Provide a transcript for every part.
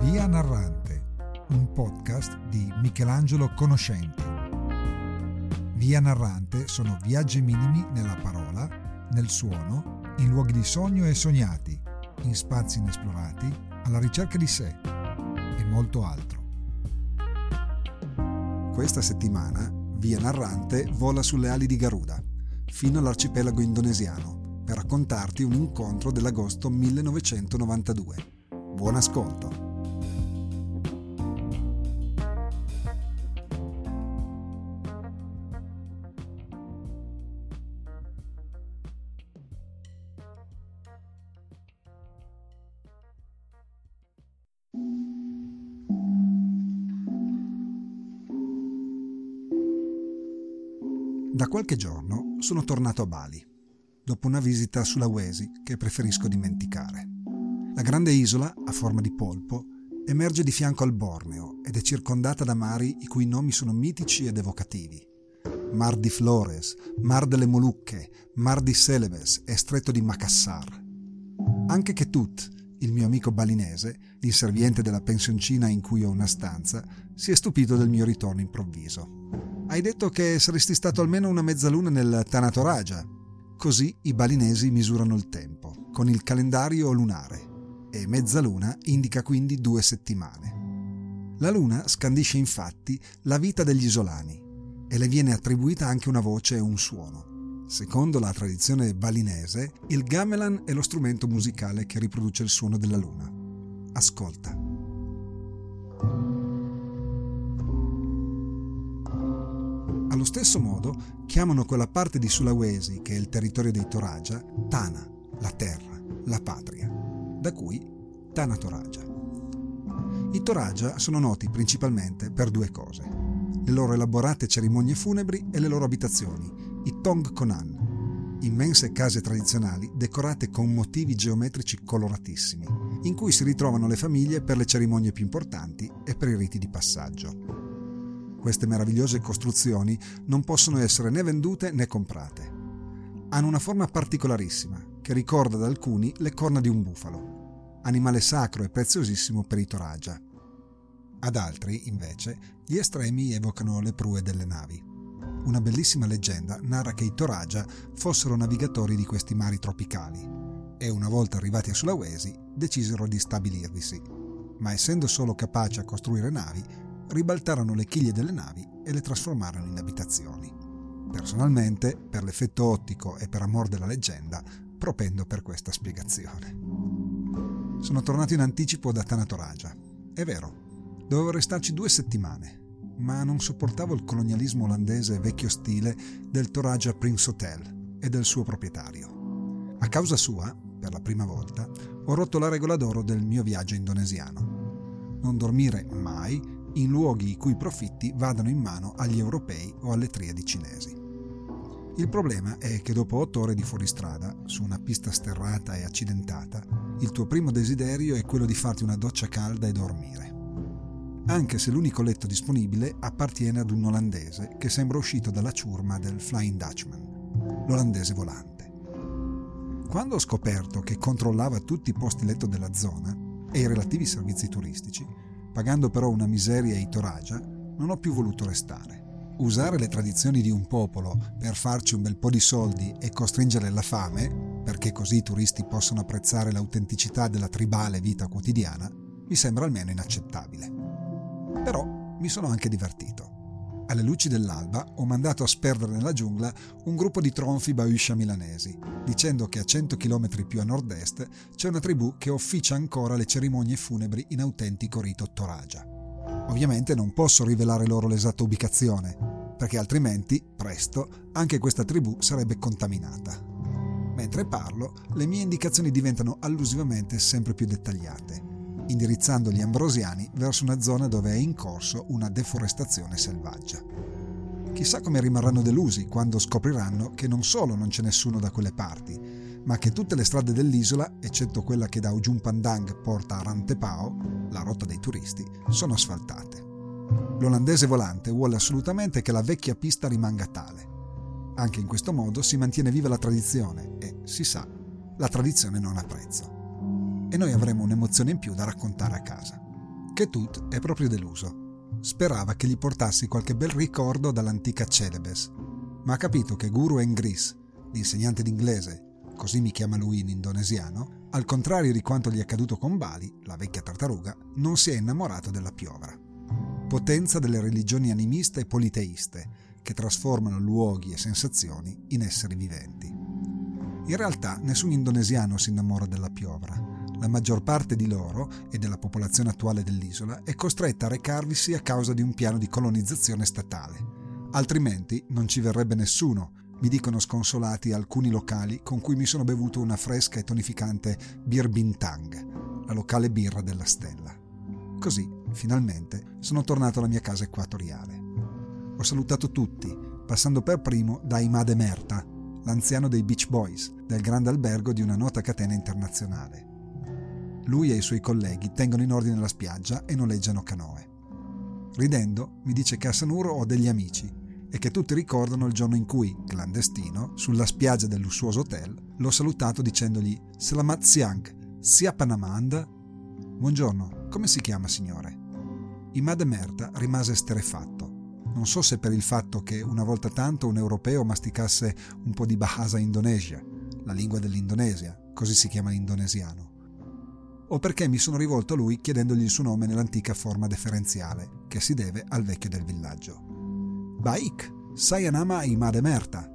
Via Narrante, un podcast di Michelangelo Conoscenti. Via Narrante sono viaggi minimi nella parola, nel suono, in luoghi di sogno e sognati, in spazi inesplorati, alla ricerca di sé e molto altro. Questa settimana Via Narrante vola sulle ali di Garuda, fino all'arcipelago indonesiano, per raccontarti un incontro dell'agosto 1992. Buon ascolto! Tornato a Bali, dopo una visita a Sulawesi che preferisco dimenticare. La grande isola, a forma di polpo, emerge di fianco al Borneo ed è circondata da mari i cui nomi sono mitici ed evocativi. Mar di Flores, Mar delle Molucche, Mar di Celebes e Stretto di Makassar. Anche Ketut, il mio amico balinese, l'inserviente della pensioncina in cui ho una stanza, si è stupito del mio ritorno improvviso. Hai detto che saresti stato almeno una mezzaluna nel Tanatoraja. Così i balinesi misurano il tempo, con il calendario lunare, e mezzaluna indica quindi due settimane. La luna scandisce infatti la vita degli isolani e le viene attribuita anche una voce e un suono. Secondo la tradizione balinese, il gamelan è lo strumento musicale che riproduce il suono della luna. Ascolta. Allo stesso modo chiamano quella parte di Sulawesi, che è il territorio dei Toraja, Tana, la terra, la patria, da cui Tana Toraja. I Toraja sono noti principalmente per due cose, le loro elaborate cerimonie funebri e le loro abitazioni, i Tong Konan, immense case tradizionali decorate con motivi geometrici coloratissimi, in cui si ritrovano le famiglie per le cerimonie più importanti e per i riti di passaggio. Queste meravigliose costruzioni non possono essere né vendute né comprate. Hanno una forma particolarissima, che ricorda ad alcuni le corna di un bufalo, animale sacro e preziosissimo per i Toraja. Ad altri, invece, gli estremi evocano le prue delle navi. Una bellissima leggenda narra che i Toraja fossero navigatori di questi mari tropicali e una volta arrivati a Sulawesi decisero di stabilirvisi, ma essendo solo capaci a costruire navi, ribaltarono le chiglie delle navi e le trasformarono in abitazioni. Personalmente, per l'effetto ottico e per amor della leggenda, propendo per questa spiegazione. Sono tornato in anticipo da Tanatoraja. È vero, dovevo restarci due settimane, ma non sopportavo il colonialismo olandese vecchio stile del Toraja Prince Hotel e del suo proprietario. A causa sua, per la prima volta, ho rotto la regola d'oro del mio viaggio indonesiano. Non dormire mai in luoghi i cui profitti vadano in mano agli europei o alle triadi cinesi. Il problema è che dopo otto ore di fuoristrada, su una pista sterrata e accidentata, il tuo primo desiderio è quello di farti una doccia calda e dormire. Anche se l'unico letto disponibile appartiene ad un olandese che sembra uscito dalla ciurma del Flying Dutchman, l'olandese volante. Quando ho scoperto che controllava tutti i posti letto della zona e i relativi servizi turistici, Pagando però una miseria ai Toraja, non ho più voluto restare. Usare le tradizioni di un popolo per farci un bel po' di soldi e costringere la fame, perché così i turisti possono apprezzare l'autenticità della tribale vita quotidiana, mi sembra almeno inaccettabile. Però mi sono anche divertito. Alle luci dell'alba ho mandato a sperdere nella giungla un gruppo di tronfi bauscia milanesi, dicendo che a 100 km più a nord-est c'è una tribù che officia ancora le cerimonie funebri in autentico rito Toraja. Ovviamente non posso rivelare loro l'esatta ubicazione, perché altrimenti, presto, anche questa tribù sarebbe contaminata. Mentre parlo, le mie indicazioni diventano allusivamente sempre più dettagliate indirizzando gli ambrosiani verso una zona dove è in corso una deforestazione selvaggia. Chissà come rimarranno delusi quando scopriranno che non solo non c'è nessuno da quelle parti, ma che tutte le strade dell'isola, eccetto quella che da Ujung Pandang porta a Rantepao, la rotta dei turisti, sono asfaltate. L'olandese volante vuole assolutamente che la vecchia pista rimanga tale. Anche in questo modo si mantiene viva la tradizione e, si sa, la tradizione non ha prezzo e noi avremo un'emozione in più da raccontare a casa. Ketut è proprio deluso. Sperava che gli portassi qualche bel ricordo dall'antica Celebes, ma ha capito che Guru Engris, l'insegnante d'inglese, così mi chiama lui in indonesiano, al contrario di quanto gli è accaduto con Bali, la vecchia tartaruga, non si è innamorato della piovra. Potenza delle religioni animiste e politeiste, che trasformano luoghi e sensazioni in esseri viventi. In realtà nessun indonesiano si innamora della piovra. La maggior parte di loro e della popolazione attuale dell'isola è costretta a recarvisi a causa di un piano di colonizzazione statale. Altrimenti non ci verrebbe nessuno, mi dicono sconsolati alcuni locali con cui mi sono bevuto una fresca e tonificante Bir Bintang, la locale birra della stella. Così, finalmente, sono tornato alla mia casa equatoriale. Ho salutato tutti, passando per primo da Imade Merta, l'anziano dei Beach Boys, del grande albergo di una nota catena internazionale. Lui e i suoi colleghi tengono in ordine la spiaggia e noleggiano canoe. Ridendo, mi dice che a Sanuro ho degli amici e che tutti ricordano il giorno in cui, clandestino, sulla spiaggia del lussuoso hotel, l'ho salutato dicendogli Selamat siang, sia Panamanda? Buongiorno, come si chiama signore? Imade Merta rimase esterefatto non so se per il fatto che una volta tanto un europeo masticasse un po' di Bahasa Indonesia, la lingua dell'Indonesia, così si chiama l'indonesiano, o perché mi sono rivolto a lui chiedendogli il suo nome nell'antica forma deferenziale che si deve al vecchio del villaggio. Baik, Sayanama Imade Merta.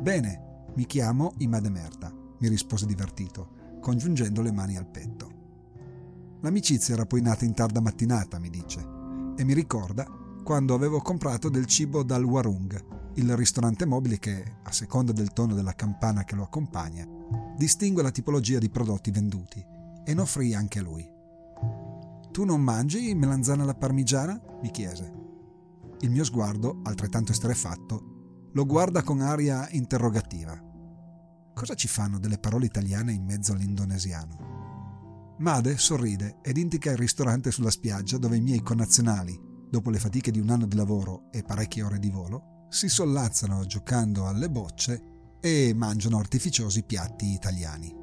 Bene, mi chiamo Imade Merta, mi rispose divertito, congiungendo le mani al petto. L'amicizia era poi nata in tarda mattinata, mi dice, e mi ricorda quando avevo comprato del cibo dal Warung, il ristorante mobile che, a seconda del tono della campana che lo accompagna, distingue la tipologia di prodotti venduti e ne offrì anche a lui. Tu non mangi melanzana alla parmigiana? mi chiese. Il mio sguardo, altrettanto estrefatto, lo guarda con aria interrogativa. Cosa ci fanno delle parole italiane in mezzo all'indonesiano? Made sorride ed indica il ristorante sulla spiaggia dove i miei connazionali, dopo le fatiche di un anno di lavoro e parecchie ore di volo, si sollazzano giocando alle bocce e mangiano artificiosi piatti italiani.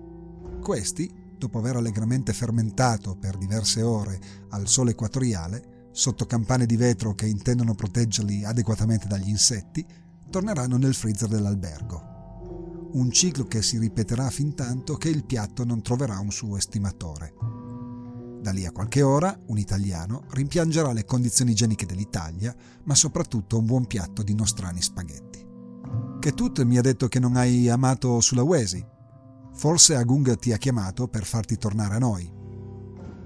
Questi, dopo aver allegramente fermentato per diverse ore al sole equatoriale, sotto campane di vetro che intendono proteggerli adeguatamente dagli insetti, torneranno nel freezer dell'albergo. Un ciclo che si ripeterà fin tanto che il piatto non troverà un suo estimatore. Da lì a qualche ora, un italiano rimpiangerà le condizioni igieniche dell'Italia, ma soprattutto un buon piatto di nostrani spaghetti. Che Tut mi ha detto che non hai amato Sulawesi. Forse Agung ti ha chiamato per farti tornare a noi.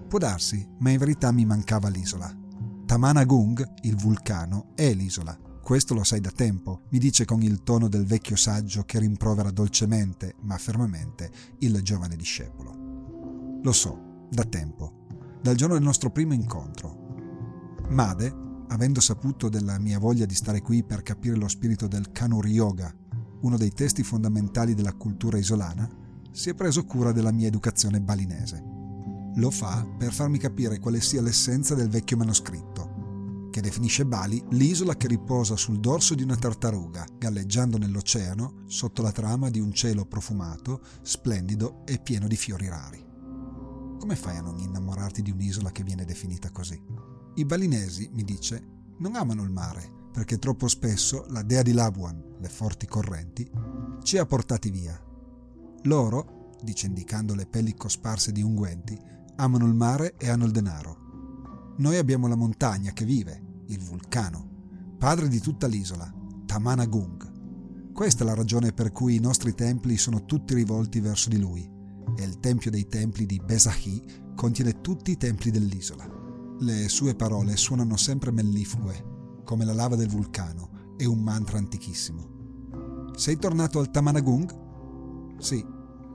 Può darsi, ma in verità mi mancava l'isola. Taman Agung, il vulcano, è l'isola. Questo lo sai da tempo, mi dice con il tono del vecchio saggio che rimprovera dolcemente, ma fermamente, il giovane discepolo. Lo so, da tempo dal giorno del nostro primo incontro. Made, avendo saputo della mia voglia di stare qui per capire lo spirito del Kanuri Yoga, uno dei testi fondamentali della cultura isolana, si è preso cura della mia educazione balinese. Lo fa per farmi capire quale sia l'essenza del vecchio manoscritto, che definisce Bali l'isola che riposa sul dorso di una tartaruga, galleggiando nell'oceano sotto la trama di un cielo profumato, splendido e pieno di fiori rari. Come fai a non innamorarti di un'isola che viene definita così? I balinesi, mi dice, non amano il mare perché troppo spesso la dea di Labuan, le forti correnti, ci ha portati via. Loro, dice indicando le pelli cosparse di unguenti, amano il mare e hanno il denaro. Noi abbiamo la montagna che vive, il vulcano, padre di tutta l'isola, Tamanagung. Questa è la ragione per cui i nostri templi sono tutti rivolti verso di lui e il Tempio dei Templi di Besahi contiene tutti i templi dell'isola. Le sue parole suonano sempre melliflue, come la lava del vulcano e un mantra antichissimo. Sei tornato al Tamanagung? Sì,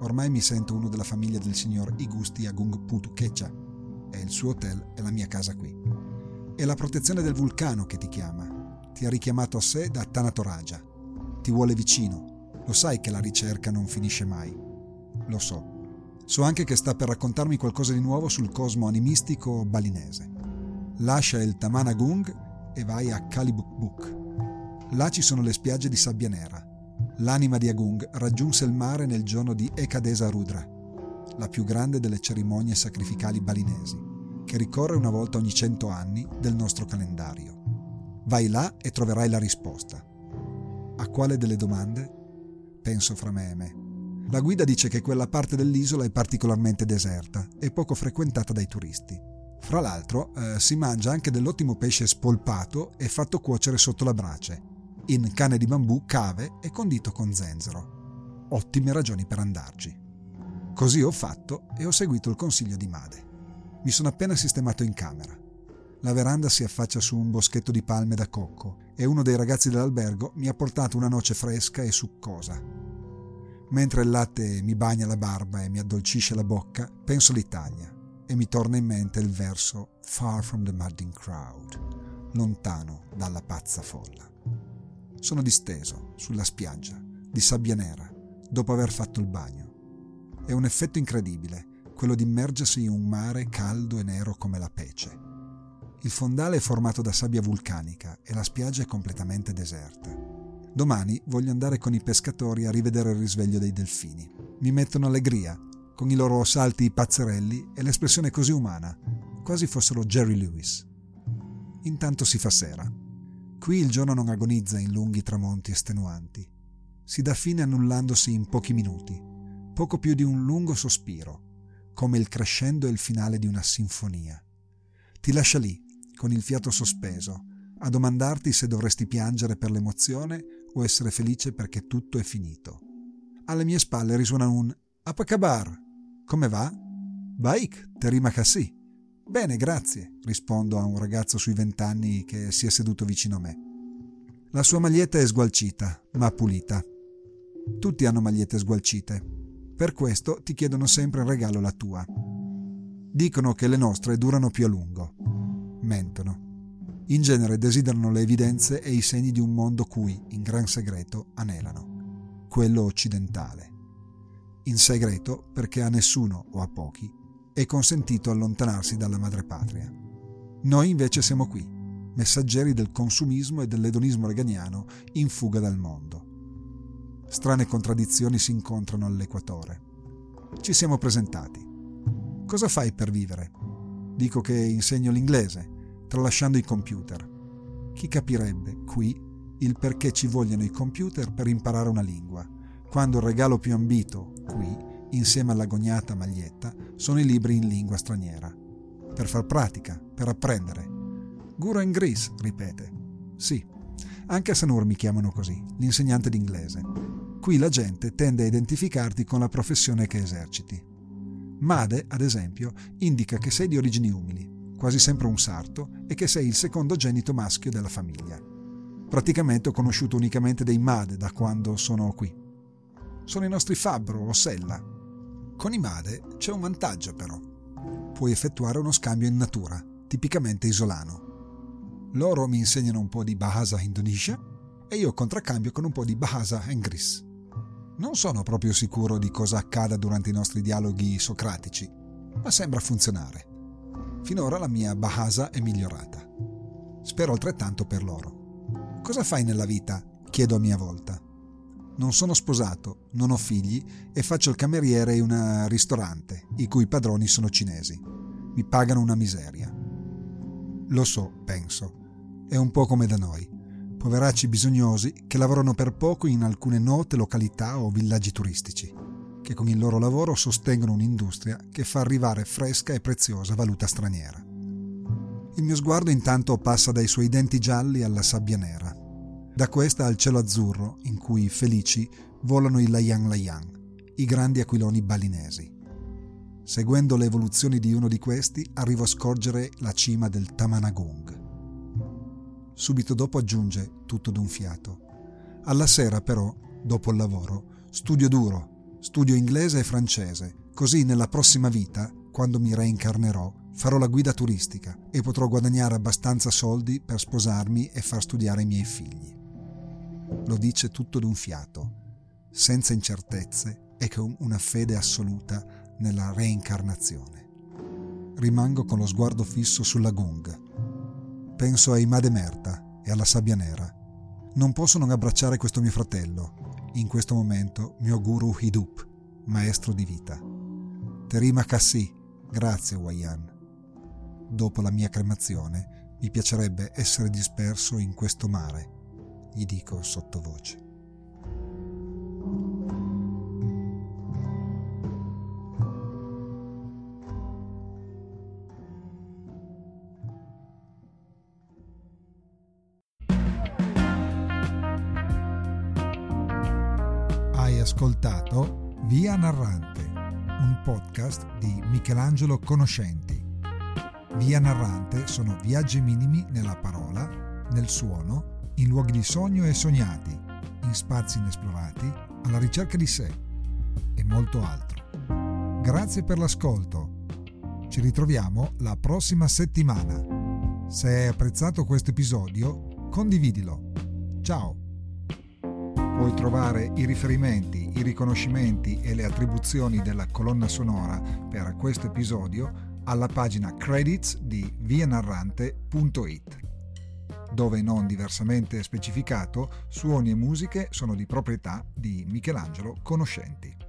ormai mi sento uno della famiglia del signor Igusti Agung Putu Kecha e il suo hotel è la mia casa qui. È la protezione del vulcano che ti chiama. Ti ha richiamato a sé da Tanatoraja. Ti vuole vicino. Lo sai che la ricerca non finisce mai. Lo so. So anche che sta per raccontarmi qualcosa di nuovo sul cosmo animistico balinese. Lascia il Tamanagung e vai a Kalibukbuk. Là ci sono le spiagge di sabbia nera. L'anima di Agung raggiunse il mare nel giorno di Ekadesa Rudra, la più grande delle cerimonie sacrificali balinesi, che ricorre una volta ogni cento anni del nostro calendario. Vai là e troverai la risposta. A quale delle domande? Penso fra me e me. La guida dice che quella parte dell'isola è particolarmente deserta e poco frequentata dai turisti. Fra l'altro eh, si mangia anche dell'ottimo pesce spolpato e fatto cuocere sotto la brace, in canne di bambù, cave e condito con zenzero. Ottime ragioni per andarci. Così ho fatto e ho seguito il consiglio di Made. Mi sono appena sistemato in camera. La veranda si affaccia su un boschetto di palme da cocco e uno dei ragazzi dell'albergo mi ha portato una noce fresca e succosa. Mentre il latte mi bagna la barba e mi addolcisce la bocca, penso all'Italia e mi torna in mente il verso Far from the mudding crowd, lontano dalla pazza folla. Sono disteso sulla spiaggia, di sabbia nera, dopo aver fatto il bagno. È un effetto incredibile, quello di immergersi in un mare caldo e nero come la pece. Il fondale è formato da sabbia vulcanica e la spiaggia è completamente deserta. Domani voglio andare con i pescatori a rivedere il risveglio dei delfini. Mi mettono allegria con i loro salti pazzerelli e l'espressione così umana, quasi fossero Jerry Lewis. Intanto si fa sera. Qui il giorno non agonizza in lunghi tramonti estenuanti. Si dà fine annullandosi in pochi minuti, poco più di un lungo sospiro, come il crescendo e il finale di una sinfonia. Ti lascia lì, con il fiato sospeso, a domandarti se dovresti piangere per l'emozione o essere felice perché tutto è finito. Alle mie spalle risuona un Apacabar, come va? Baik, te rima così. Bene, grazie, rispondo a un ragazzo sui vent'anni che si è seduto vicino a me. La sua maglietta è sgualcita, ma pulita. Tutti hanno magliette sgualcite. Per questo ti chiedono sempre in regalo la tua. Dicono che le nostre durano più a lungo. Mentono. In genere desiderano le evidenze e i segni di un mondo cui, in gran segreto, anelano. Quello occidentale in segreto perché a nessuno o a pochi è consentito allontanarsi dalla madrepatria. Noi invece siamo qui, messaggeri del consumismo e dell'edonismo reganiano in fuga dal mondo. Strane contraddizioni si incontrano all'equatore. Ci siamo presentati. Cosa fai per vivere? Dico che insegno l'inglese, tralasciando i computer. Chi capirebbe, qui, il perché ci vogliono i computer per imparare una lingua? quando il regalo più ambito, qui, insieme all'agognata maglietta, sono i libri in lingua straniera. Per far pratica, per apprendere. Guru in Gris, ripete. Sì, anche a Sanur mi chiamano così, l'insegnante d'inglese. Qui la gente tende a identificarti con la professione che eserciti. Made, ad esempio, indica che sei di origini umili, quasi sempre un sarto, e che sei il secondogenito maschio della famiglia. Praticamente ho conosciuto unicamente dei Made da quando sono qui sono i nostri fabbro o sella. Con i Made c'è un vantaggio però. Puoi effettuare uno scambio in natura, tipicamente isolano. Loro mi insegnano un po' di Bahasa Indonesia e io contraccambio con un po' di Bahasa Engris. Non sono proprio sicuro di cosa accada durante i nostri dialoghi socratici, ma sembra funzionare. Finora la mia Bahasa è migliorata. Spero altrettanto per loro. Cosa fai nella vita? chiedo a mia volta. Non sono sposato, non ho figli e faccio il cameriere in un ristorante, i cui padroni sono cinesi. Mi pagano una miseria. Lo so, penso. È un po' come da noi. Poveracci bisognosi che lavorano per poco in alcune note località o villaggi turistici, che con il loro lavoro sostengono un'industria che fa arrivare fresca e preziosa valuta straniera. Il mio sguardo intanto passa dai suoi denti gialli alla sabbia nera, da questa al cielo azzurro, in cui felici volano i layang layang, i grandi aquiloni balinesi. Seguendo le evoluzioni di uno di questi, arrivo a scorgere la cima del Tamanagung. Subito dopo aggiunge, tutto d'un fiato. Alla sera, però, dopo il lavoro, studio duro, studio inglese e francese, così nella prossima vita, quando mi reincarnerò, farò la guida turistica e potrò guadagnare abbastanza soldi per sposarmi e far studiare i miei figli lo dice tutto d'un fiato, senza incertezze e con una fede assoluta nella reincarnazione. Rimango con lo sguardo fisso sulla Gung. Penso ai Mademerta e alla Sabbia Nera. Non posso non abbracciare questo mio fratello, in questo momento mio guru Hidup, maestro di vita. Terima Kassi, grazie Wayan. dopo la mia cremazione, mi piacerebbe essere disperso in questo mare, gli dico sottovoce. Hai ascoltato Via Narrante, un podcast di Michelangelo Conoscenti. Via Narrante sono viaggi minimi nella parola, nel suono, in luoghi di sogno e sognati, in spazi inesplorati, alla ricerca di sé e molto altro. Grazie per l'ascolto. Ci ritroviamo la prossima settimana. Se hai apprezzato questo episodio, condividilo. Ciao! Puoi trovare i riferimenti, i riconoscimenti e le attribuzioni della colonna sonora per questo episodio alla pagina credits di vianarrante.it, dove non diversamente specificato suoni e musiche sono di proprietà di Michelangelo Conoscenti.